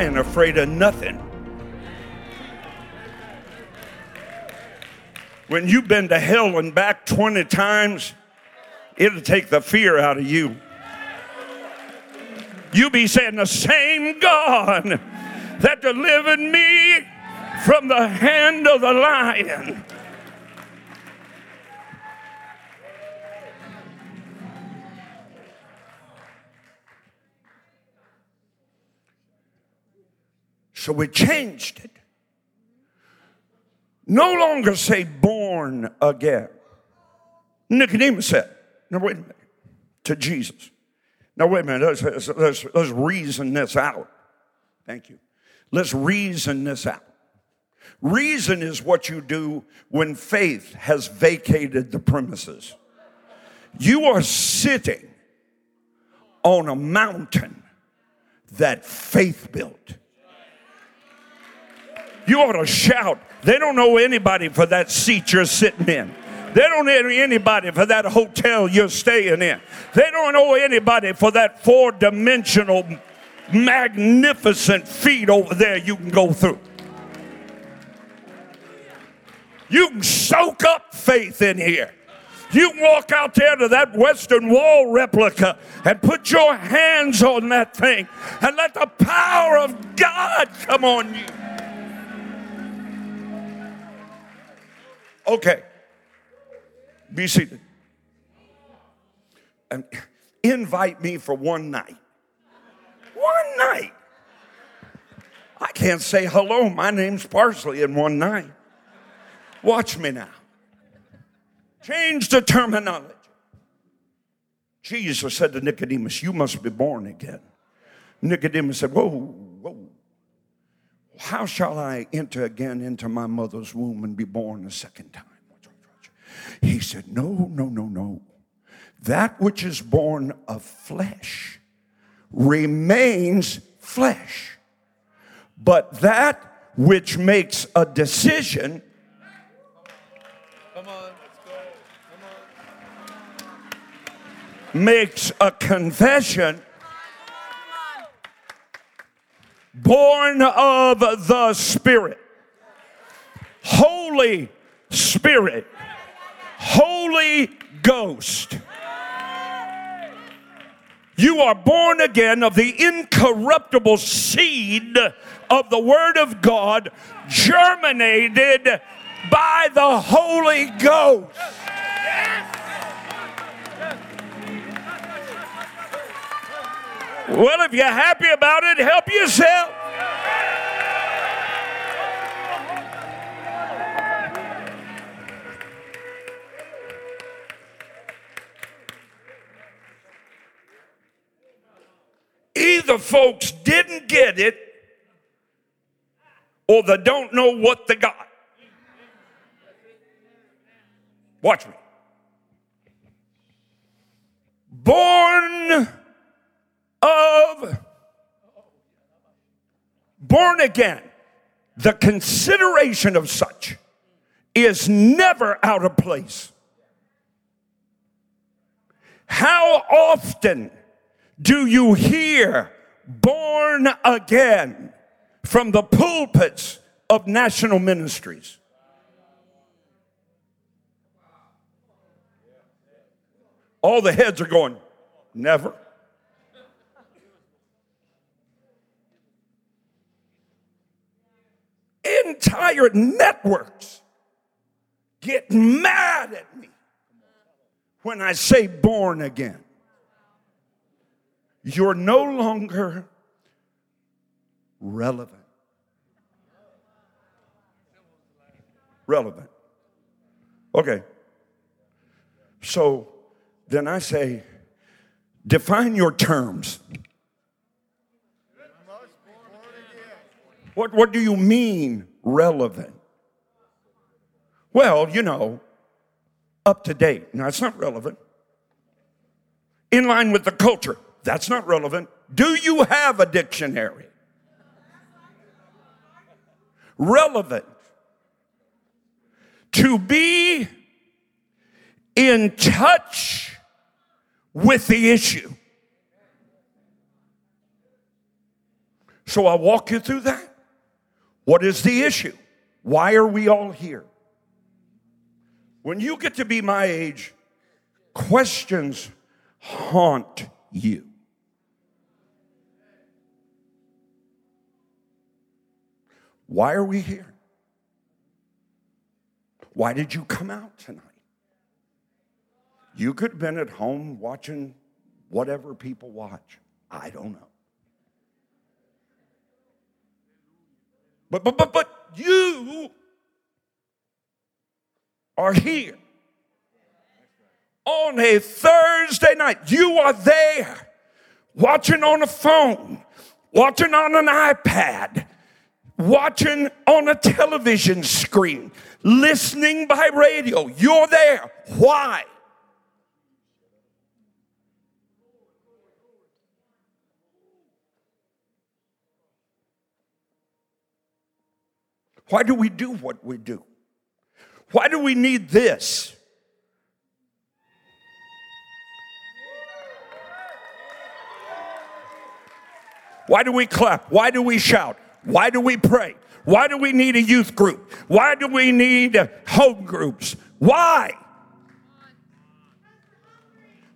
I ain't afraid of nothing. When you've been to hell and back 20 times, it'll take the fear out of you. You'll be saying the same God that delivered me from the hand of the lion. So we changed it. No longer say born again. Nicodemus said, now wait a minute, to Jesus. Now wait a minute, let's, let's, let's, reason this out. Thank you. Let's reason this out. Reason is what you do when faith has vacated the premises. You are sitting on a mountain that faith built. You ought to shout. They don't know anybody for that seat you're sitting in. They don't know anybody for that hotel you're staying in. They don't know anybody for that four dimensional, magnificent feet over there you can go through. You can soak up faith in here. You can walk out there to that Western Wall replica and put your hands on that thing and let the power of God come on you. Okay. Be seated. And invite me for one night. One night. I can't say hello, my name's Parsley in one night. Watch me now. Change the terminology. Jesus said to Nicodemus, You must be born again. Nicodemus said, Whoa, whoa. How shall I enter again into my mother's womb and be born a second time? He said, No, no, no, no. That which is born of flesh remains flesh. But that which makes a decision makes a confession born of the Spirit. Holy Spirit. Holy Ghost. You are born again of the incorruptible seed of the Word of God, germinated by the Holy Ghost. Well, if you're happy about it, help yourself. Either folks didn't get it or they don't know what they got. Watch me. Born of born again, the consideration of such is never out of place. How often do you hear born again from the pulpits of national ministries? All the heads are going, never. Entire networks get mad at me when I say born again. You're no longer relevant. Relevant. Okay. So then I say, define your terms. What, what do you mean relevant? Well, you know, up to date. Now, it's not relevant. In line with the culture. That's not relevant. Do you have a dictionary? Relevant. To be in touch with the issue. So I'll walk you through that. What is the issue? Why are we all here? When you get to be my age, questions haunt you. Why are we here? Why did you come out tonight? You could have been at home watching whatever people watch. I don't know. But but but but you are here on a Thursday night. You are there watching on a phone, watching on an iPad, watching on a television screen, listening by radio. You're there. Why? Why do we do what we do? Why do we need this? Why do we clap? Why do we shout? Why do we pray? Why do we need a youth group? Why do we need home groups? Why?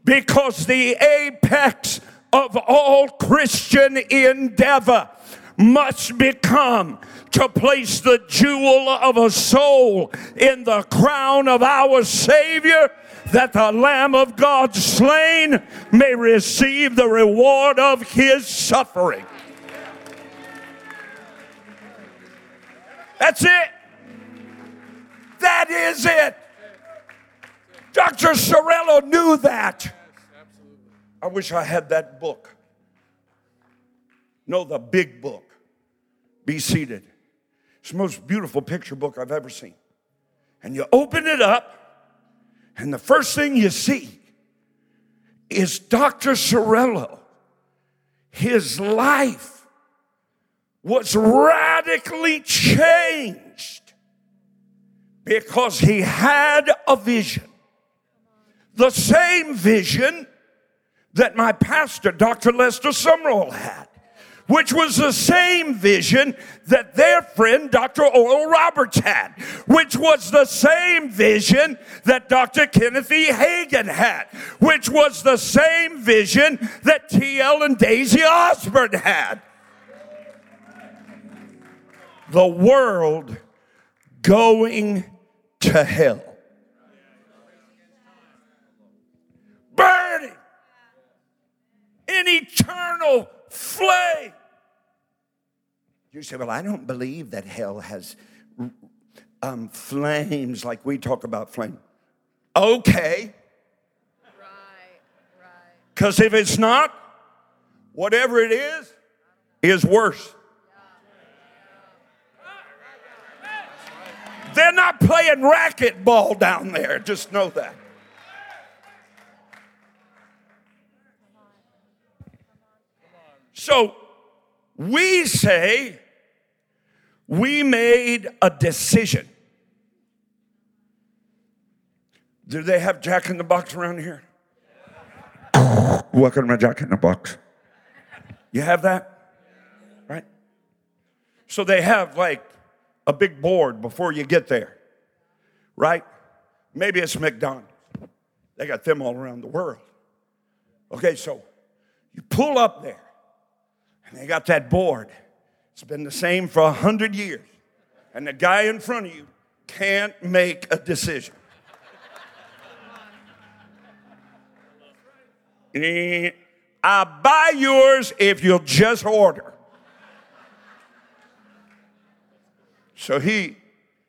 Because the apex of all Christian endeavor must become to place the jewel of a soul in the crown of our Savior, that the Lamb of God slain may receive the reward of his suffering. That's it. That is it. Dr. Cerullo knew that. I wish I had that book. No, the big book. Be seated. It's the most beautiful picture book I've ever seen. And you open it up, and the first thing you see is Dr. Cerullo. His life was radically changed because he had a vision. The same vision that my pastor, Dr. Lester Sumrall, had which was the same vision that their friend Dr. Oral Roberts had, which was the same vision that Dr. Kenneth E. Hagin had, which was the same vision that T.L. and Daisy Osborn had. The world going to hell. Burning in eternal flame. You say, Well, I don't believe that hell has um, flames like we talk about flame. Okay. Right, right. Because if it's not, whatever it is, is worse. They're not playing racquetball down there. Just know that. So we say we made a decision. Do they have Jack in the Box around here? Welcome to my Jack in the Box. You have that? Right? So they have like a big board before you get there, right? Maybe it's McDonald's. They got them all around the world. Okay, so you pull up there and they got that board. It's been the same for a hundred years. And the guy in front of you can't make a decision. Eh, I buy yours if you'll just order. So he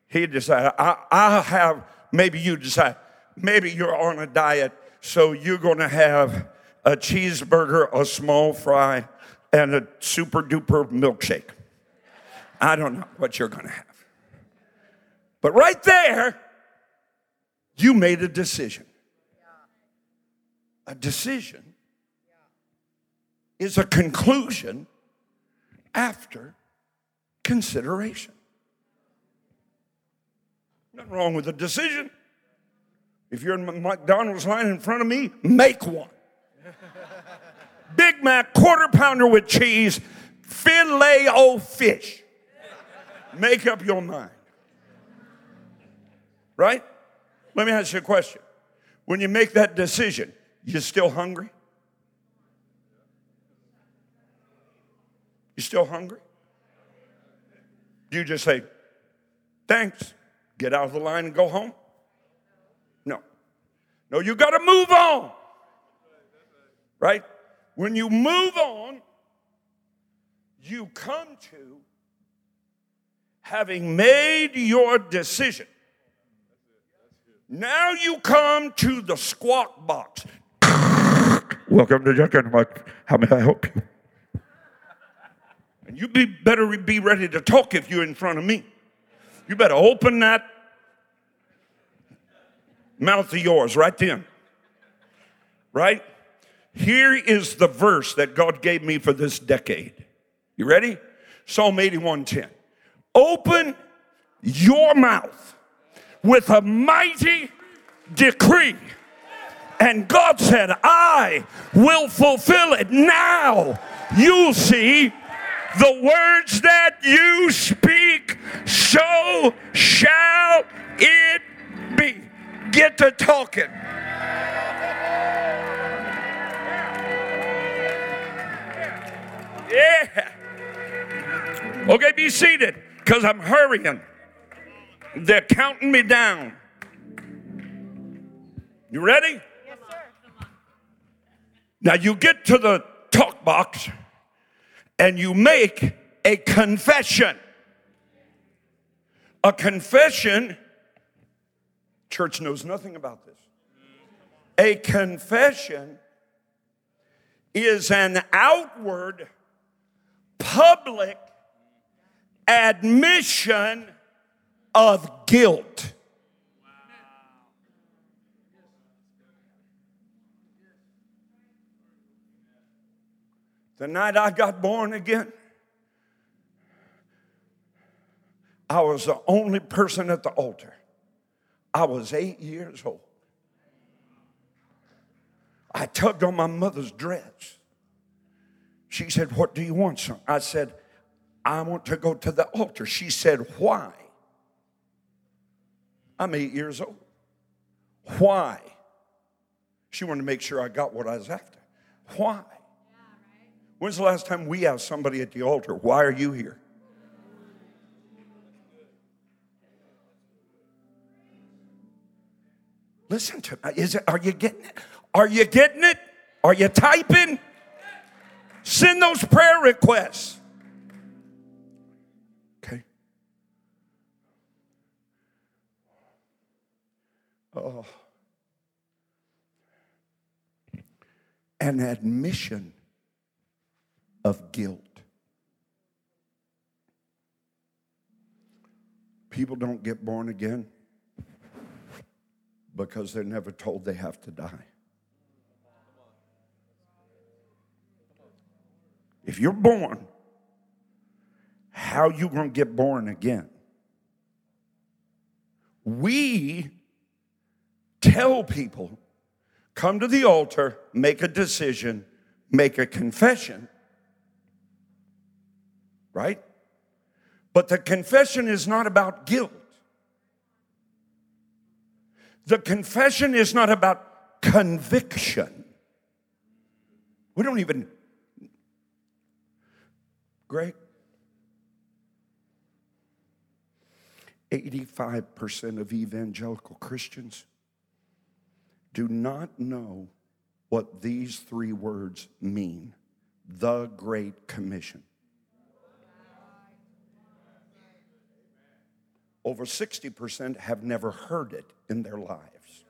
he decided, I, I'll have, maybe you decide, maybe you're on a diet, so you're gonna have a cheeseburger, a small fry, and a super duper milkshake. I don't know what you're going to have. But right there, you made a decision. A decision is a conclusion after consideration. Nothing wrong with a decision. If you're in McDonald's line in front of me, make one. Big Mac, quarter pounder with cheese, filet o fish. Make up your mind. Right? Let me ask you a question. When you make that decision, you still hungry? You still hungry? Do you just say, thanks, get out of the line and go home? No. No, you got to move on. Right? When you move on, you come to having made your decision. Now you come to the squawk box. Welcome to Jack and Mike. How may I help you? And you be better be ready to talk if you're in front of me. You better open that mouth of yours right then. Right? Here is the verse that God gave me for this decade. You ready? Psalm 81:10. Open your mouth with a mighty decree. And God said, I will fulfill it. Now you'll see the words that you speak, so shall it be. Get to talking. Yeah. Okay, be seated because I'm hurrying. They're counting me down. You ready? Yes, sir. Now you get to the talk box and you make a confession. A confession, church knows nothing about this. A confession is an outward, public admission of guilt. The night I got born again, I was the only person at the altar. I was eight years old. I tugged on my mother's dress. She said, What do you want, son? I said, I want to go to the altar. She said, Why? I'm eight years old. Why? She wanted to make sure I got what I was after. Why? When's the last time we asked somebody at the altar, Why are you here? Listen to me. Is it, are you getting it? Are you getting it? Are you typing? Send those prayer requests. Oh. An admission of guilt. People don't get born again because they're never told they have to die. If you're born, how you going to get born again? We tell people come to the altar, make a decision, make a confession, right? But the confession is not about guilt. The confession is not about conviction. We don't even, Greg, 85% of evangelical Christians do not know what these three words mean the Great Commission. Over 60% have never heard it in their lives.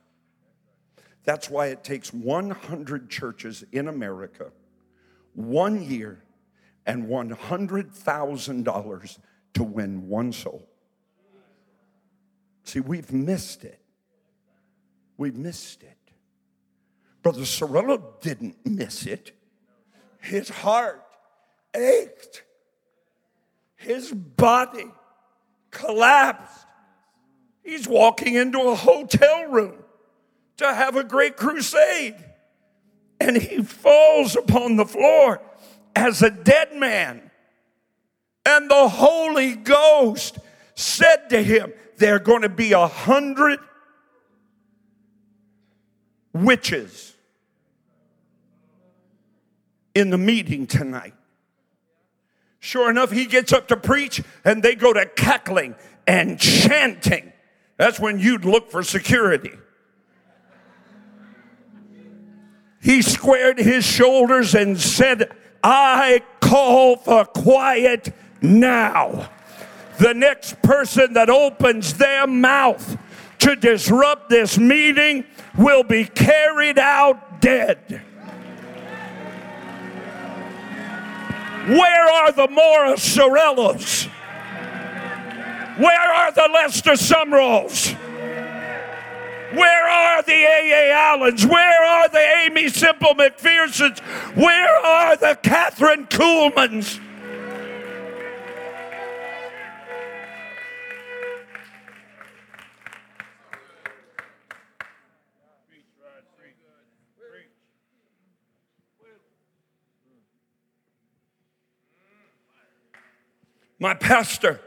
That's why it takes 100 churches in America, one year, and $100,000 to win one soul. See, we've missed it. We've missed it. Brother Cerullo didn't miss it. His heart ached. His body collapsed. He's walking into a hotel room to have a great crusade. And he falls upon the floor as a dead man And the Holy Ghost said to him, There are going to be a hundred witches in the meeting tonight. Sure enough, he gets up to preach and they go to cackling and chanting. That's when you'd look for security. He squared his shoulders and said, I call for quiet now. The next person that opens their mouth to disrupt this meeting will be carried out dead. Where are the Morris Cerullos? Where are the Lester Sumralls? Where are the A.A. Allens? Where are the Amy Semple McPhersons? Where are the Kathryn Kuhlmans? My pastor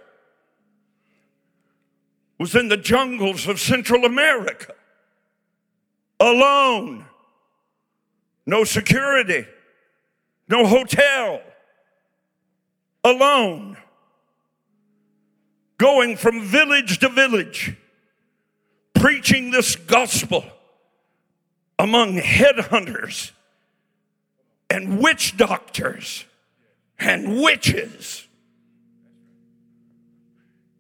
was in the jungles of Central America alone. No security, no hotel, alone. Going from village to village, preaching this gospel among headhunters and witch doctors and witches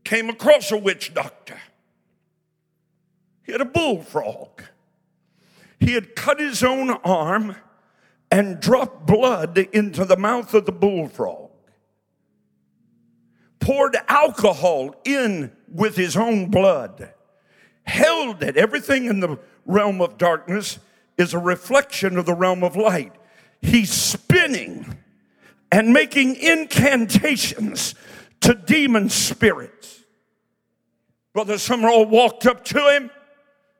came across a witch doctor. He had a bullfrog. He had cut his own arm and dropped blood into the mouth of the bullfrog. Poured alcohol in with his own blood. Held it. Everything in the realm of darkness is a reflection of the realm of light. He's spinning and making incantations to demon spirits. Brother Sumrall walked up to him,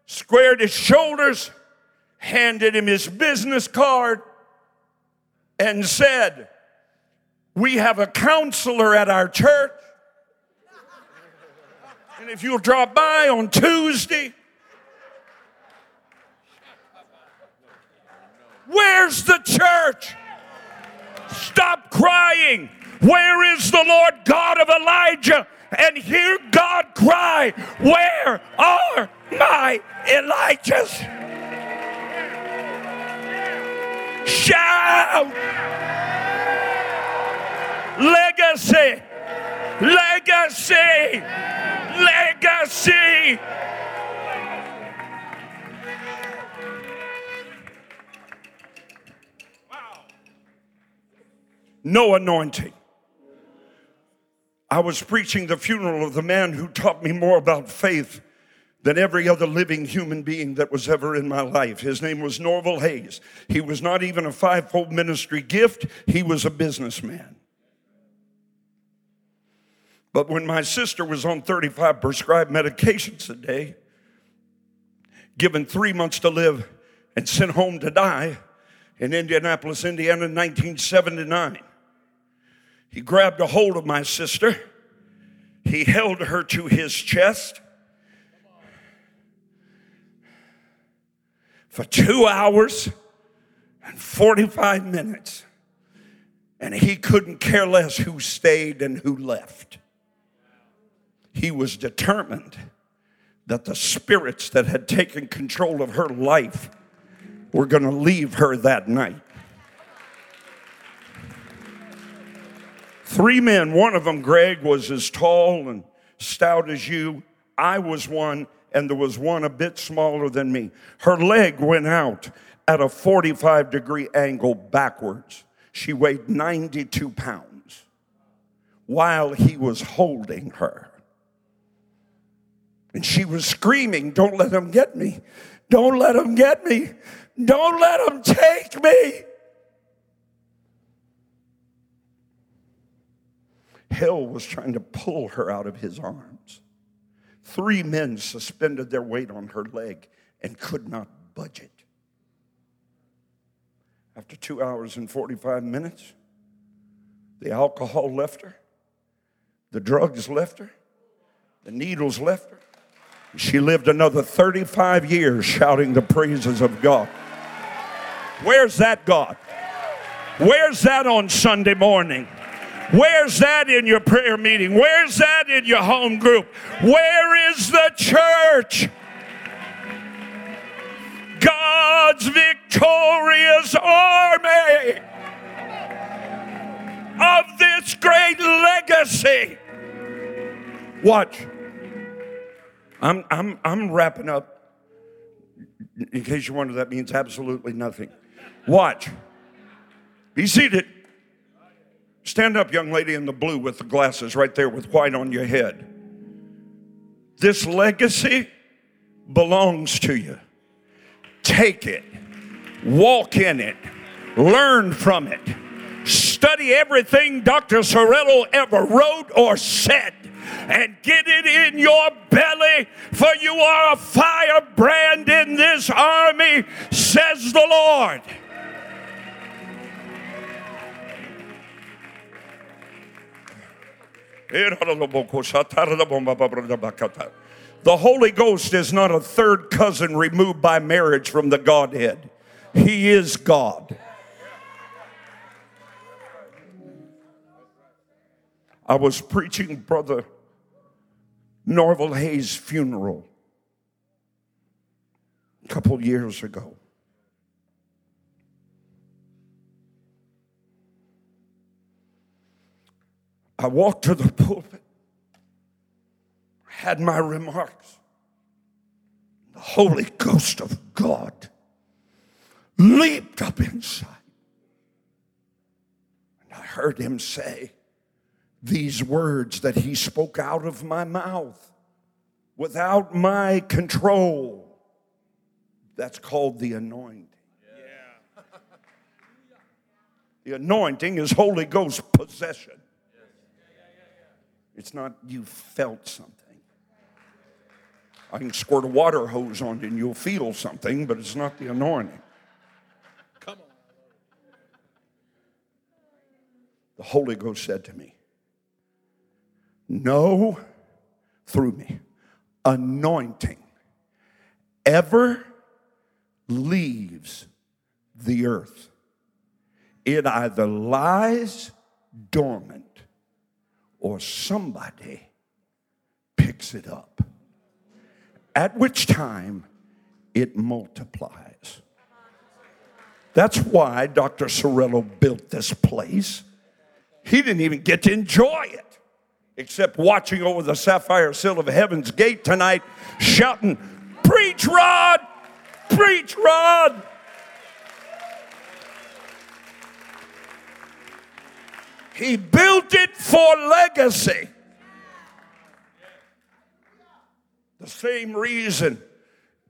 squared his shoulders, handed him his business card, and said, We have a counselor at our church. And if you'll drop by on Tuesday, where's the church? Stop crying. Where is the Lord God of Elijah? And hear God cry, Where are my Elijahs? Shout! Legacy! Legacy! Legacy! No anointing. I was preaching the funeral of the man who taught me more about faith than every other living human being that was ever in my life. His name was Norval Hayes. He was not even a fivefold ministry gift, he was a businessman. But when my sister was on 35 prescribed medications a day, given three months to live and sent home to die in Indianapolis, Indiana in 1979, he grabbed a hold of my sister. He held her to his chest for two hours and 45 minutes. And he couldn't care less who stayed and who left. He was determined that the spirits that had taken control of her life were going to leave her that night. Three men, one of them, Greg, was as tall and stout as you. I was one, and there was one a bit smaller than me. Her leg went out at a 45 degree angle backwards. She weighed 92 pounds while he was holding her. And she was screaming, Don't let him get me. Don't let him get me. Don't let him take me. Hell was trying to pull her out of his arms. Three men suspended their weight on her leg and could not budge it. After two hours and 45 minutes, the alcohol left her. The drugs left her, the needles left her. She lived another 35 years shouting the praises of God. Where's that God? Where's that on Sunday morning? Where's that in your prayer meeting? Where's that in your home group? Where is the church? God's victorious army of this great legacy. Watch. I'm, I'm, I'm wrapping up. In case you wonder, that means absolutely nothing. Watch. Be seated. Stand up, young lady in the blue with the glasses right there with white on your head. This legacy belongs to you. Take it, walk in it, learn from it, study everything Dr. Cerullo ever wrote or said and get it in your belly, for you are a firebrand in this army, says the Lord. The Holy Ghost is not a third cousin removed by marriage from the Godhead. He is God. I was preaching Brother Norval Hayes' funeral a couple years ago. I walked to the pulpit, had my remarks. The Holy Ghost of God leaped up inside. And I heard him say these words that he spoke out of my mouth without my control. That's called the anointing. Yeah. The anointing is Holy Ghost possession. It's not you felt something. I can squirt a water hose on you and you'll feel something, but it's not the anointing. Come on. The Holy Ghost said to me, No, through me, anointing ever leaves the earth. It either lies dormant or somebody picks it up. At which time it multiplies. That's why Dr. Cerullo built this place. He didn't even get to enjoy it, except watching over the sapphire sill of heaven's gate tonight, shouting, Preach, Rod! Preach, Rod! He built it for legacy. The same reason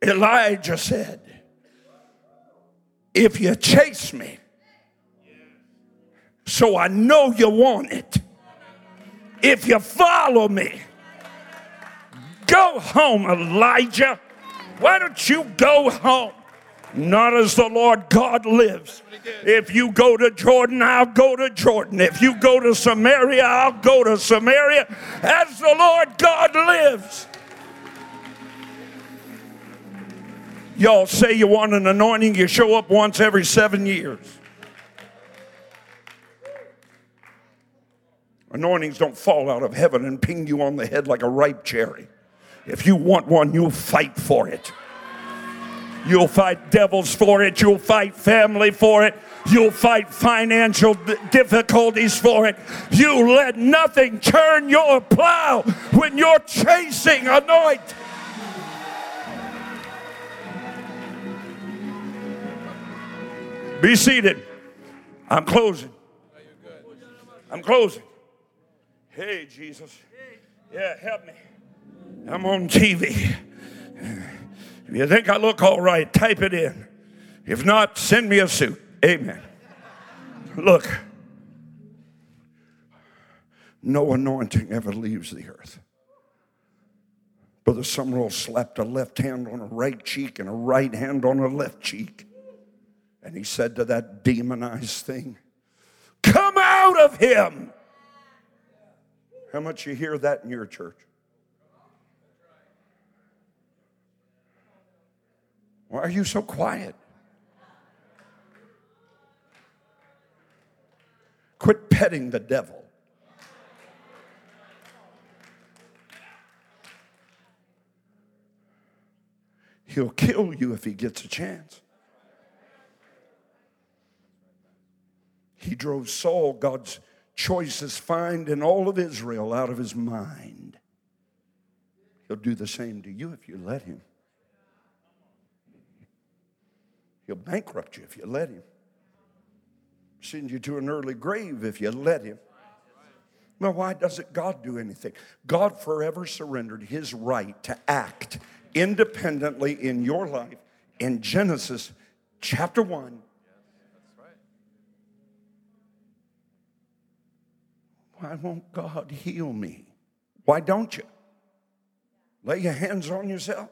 Elijah said, If you chase me, so I know you want it. If you follow me, go home, Elijah. Why don't you go home? Not as the Lord God lives. If you go to Jordan, I'll go to Jordan. If you go to Samaria, I'll go to Samaria. As the Lord God lives. Y'all say you want an anointing, you show up once every seven years. Anointings don't fall out of heaven and ping you on the head like a ripe cherry. If you want one, you'll fight for it. You'll fight devils for it. You'll fight family for it. You'll fight financial difficulties for it. You let nothing turn your plow when you're chasing anoint. Be seated. I'm closing. I'm closing. Hey, Jesus. Yeah, help me. I'm on TV. If you think I look all right, type it in. If not, send me a suit. Amen. Look, no anointing ever leaves the earth. Brother Sumrall slapped a left hand on a right cheek and a right hand on a left cheek. And he said to that demonized thing, Come out of him. How much you hear that in your church? Why are you so quiet? Quit petting the devil. He'll kill you if he gets a chance. He drove Saul, God's choicest find in all of Israel, out of his mind. He'll do the same to you if you let him. He'll bankrupt you if you let him. Send you to an early grave if you let him. Well, why doesn't God do anything? God forever surrendered his right to act independently in your life in Genesis chapter 1. Why won't God heal me? Why don't you? Lay your hands on yourself.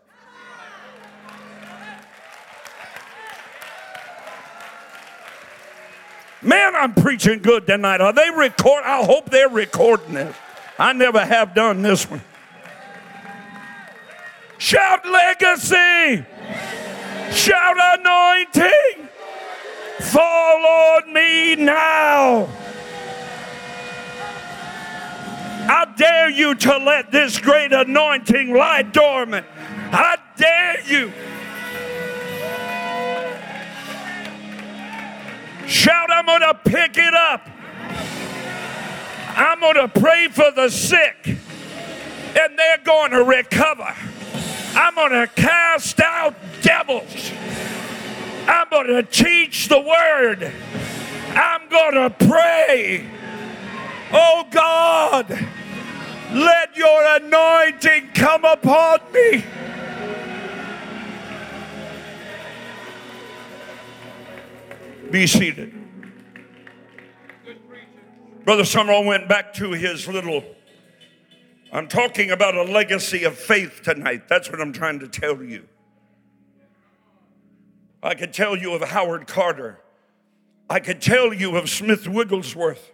Man, I'm preaching good tonight. Are they record? I hope they're recording this. I never have done this one. Shout legacy. Shout anointing. Fall on me now. I dare you to let this great anointing lie dormant. I dare you. Shout, I'm going to pick it up. I'm going to pray for the sick, and they're going to recover. I'm going to cast out devils. I'm going to teach the word. I'm going to pray. Oh God, let your anointing come upon me. Be seated. Brother Sumrall went back to his little I'm talking about a legacy of faith tonight. That's what I'm trying to tell you. I could tell you of Howard Carter. I could tell you of Smith Wigglesworth,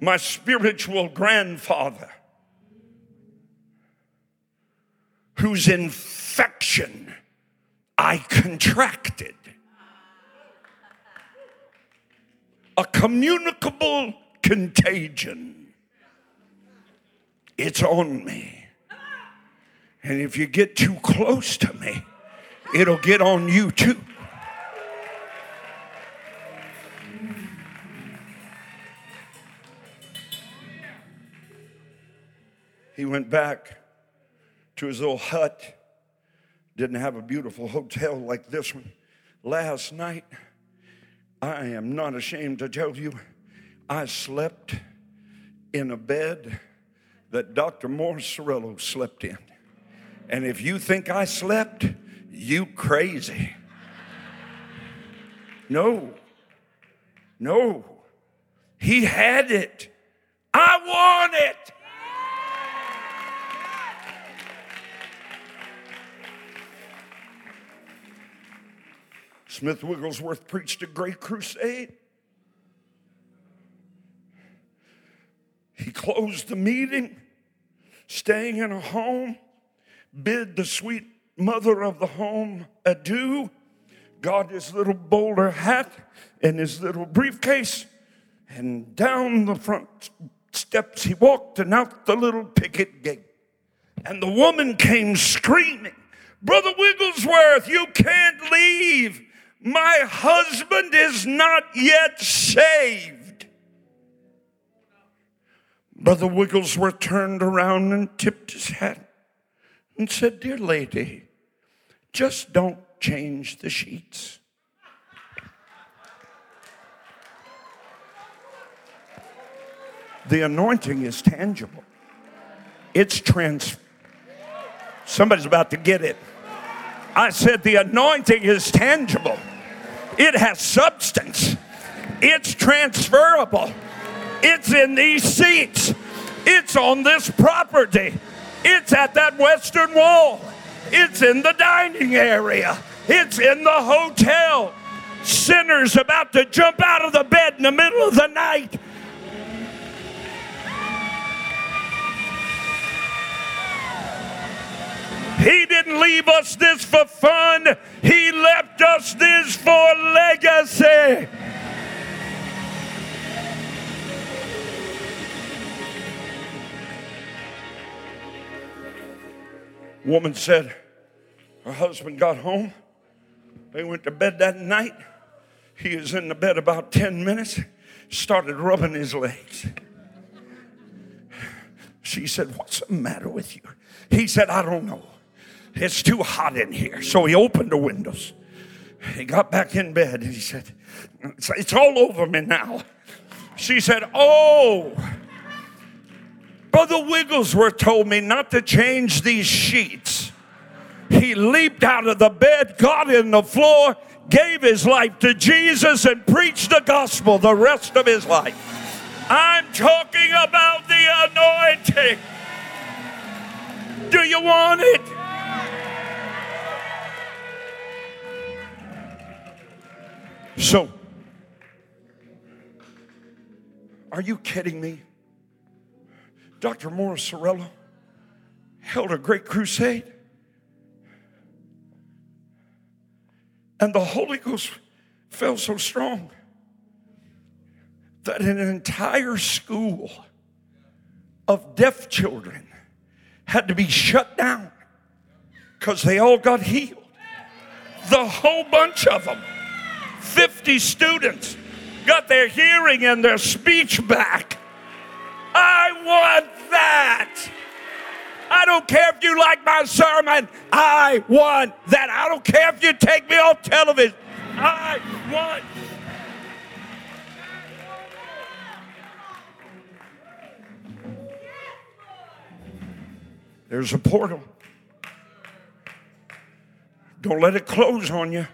my spiritual grandfather, whose infection I contracted. A communicable contagion. It's on me. And if you get too close to me, it'll get on you too. He went back to his little hut. Didn't have a beautiful hotel like this one. Last night, I am not ashamed to tell you, I slept in a bed that Dr. Morris Cerullo slept in. And if you think I slept, you crazy. No, no. He had it. I want it. Smith Wigglesworth preached a great crusade. He closed the meeting staying in a home, bid the sweet mother of the home adieu, got his little bowler hat and his little briefcase, and down the front steps he walked and out the little picket gate. And the woman came screaming, Brother Wigglesworth, you can't. My husband is not yet saved. Brother Wigglesworth turned around and tipped his hat and said, Dear lady, just don't change the sheets. The anointing is tangible. It's trans. Somebody's about to get it. I said the anointing is tangible. It has substance. It's transferable. It's in these seats. It's on this property. It's at that western wall. It's in the dining area. It's in the hotel. Sinners about to jump out of the bed in the middle of the night. He didn't leave us this for fun, He left us this for legacy. Woman said her husband got home. They went to bed that night. He was in the bed about 10 minutes, started rubbing his legs. She said, What's the matter with you? He said, I don't know. It's too hot in here. So he opened the windows. He got back in bed and he said, It's all over me now. She said, Oh, Brother Wigglesworth told me not to change these sheets. He leaped out of the bed, got in the floor, gave his life to Jesus, and preached the gospel the rest of his life. I'm talking about the anointing. Do you want it? So, are you kidding me? Dr. Morris Cerullo held a great crusade. And the Holy Ghost fell so strong that an entire school of deaf children had to be shut down because they all got healed. The whole bunch of them, 50 students, got their hearing and their speech back. I want that. I don't care if you like my sermon. I want that. I don't care if you take me off television. I want There's a portal. Don't let it close on you.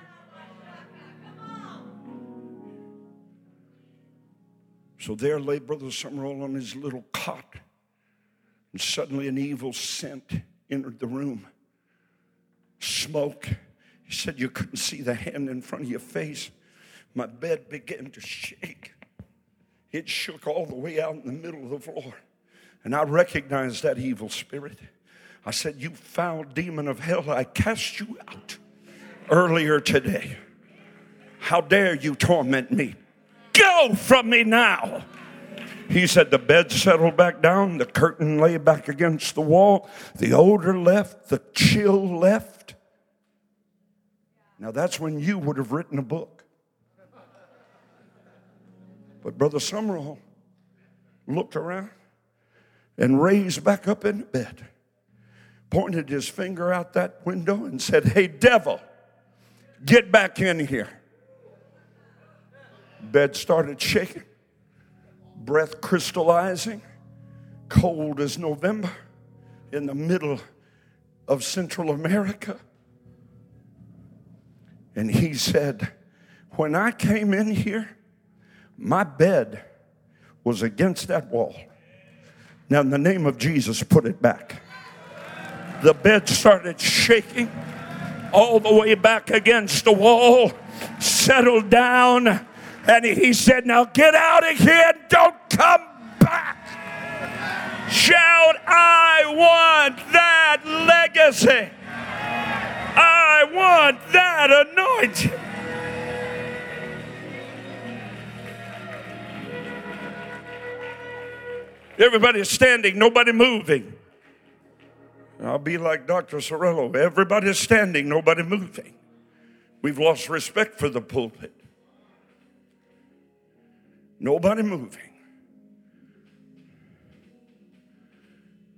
So there lay Brother Sumrall on his little cot, and suddenly an evil scent entered the room. Smoke. He said, You couldn't see the hand in front of your face. My bed began to shake. It shook all the way out in the middle of the floor. And I recognized that evil spirit. I said, You foul demon of hell, I cast you out earlier today. How dare you torment me? Go from me now. He said the bed settled back down, the curtain lay back against the wall, the odor left, the chill left. Now that's when you would have written a book. But Brother Sumrall looked around and raised back up in bed pointed his finger out that window and said, Hey, devil, get back in here. Bed started shaking, breath crystallizing, cold as November in the middle of Central America. And he said, When I came in here, my bed was against that wall. Now, in the name of Jesus, put it back the bed started shaking all the way back against the wall, settled down, and he said, Now get out of here and don't come back. Shout, I want that legacy. I want that anointing. Everybody's standing, nobody moving. I'll be like Dr. Cerullo. Everybody's standing, nobody moving. We've lost respect for the pulpit. Nobody moving.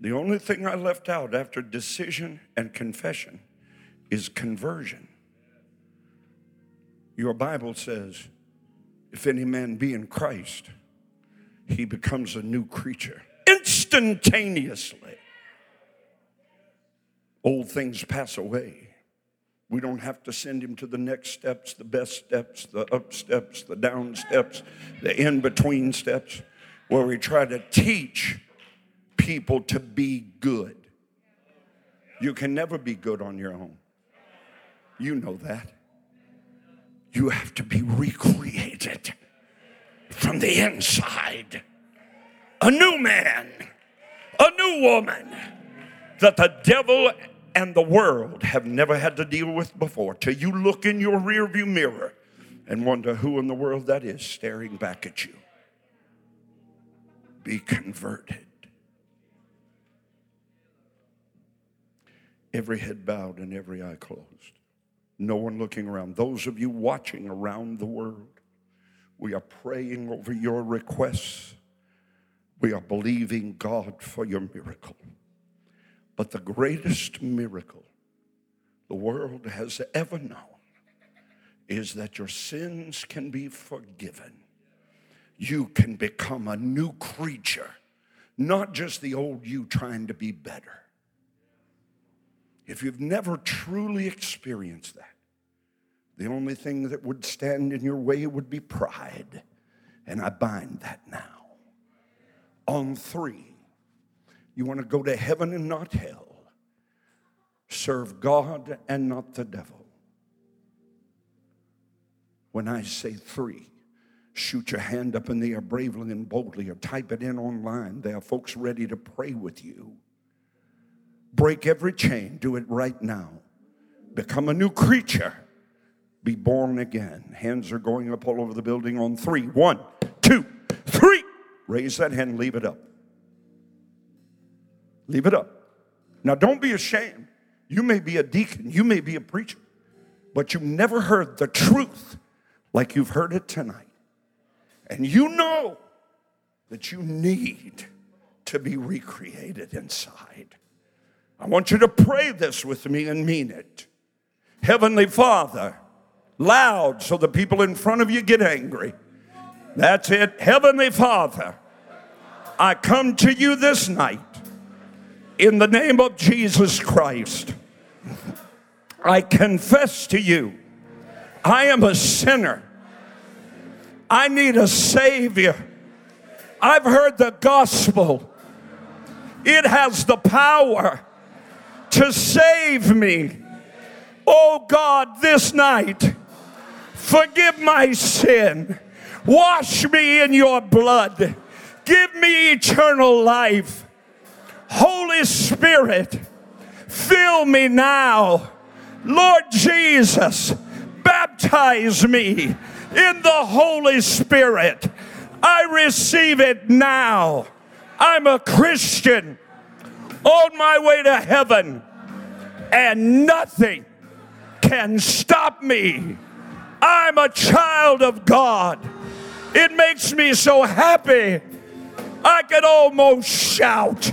The only thing I left out after decision and confession is conversion. Your Bible says, if any man be in Christ, he becomes a new creature instantaneously old things pass away. We don't have to send him to the next steps, the best steps, the up steps, the down steps, the in between steps, where we try to teach people to be good. You can never be good on your own. You know that. You have to be recreated from the inside. A new man, a new woman that the devil and the world have never had to deal with before till you look in your rearview mirror and wonder who in the world that is staring back at you. Be converted. Every head bowed and every eye closed. No one looking around. Those of you watching around the world, we are praying over your requests. We are believing God for your miracle. But the greatest miracle the world has ever known is that your sins can be forgiven. You can become a new creature, not just the old you trying to be better. If you've never truly experienced that, the only thing that would stand in your way would be pride. And I bind that now. On three, you want to go to heaven and not hell. Serve God and not the devil. When I say three, shoot your hand up in the air bravely and boldly or type it in online. There are folks ready to pray with you. Break every chain. Do it right now. Become a new creature. Be born again. Hands are going up all over the building on three. One, two, three. Raise that hand, leave it up. Leave it up. Now, don't be ashamed. You may be a deacon, you may be a preacher, but you've never heard the truth like you've heard it tonight. And you know that you need to be recreated inside. I want you to pray this with me and mean it. Heavenly Father, loud so the people in front of you get angry. That's it. Heavenly Father, I come to you this night in the name of Jesus Christ. I confess to you, I am a sinner. I need a Savior. I've heard the gospel, it has the power to save me. Oh God, this night, forgive my sin. Wash me in your blood. Give me eternal life. Holy Spirit, fill me now. Lord Jesus, baptize me in the Holy Spirit. I receive it now. I'm a Christian on my way to heaven, and nothing can stop me. I'm a child of God. It makes me so happy. I could almost shout.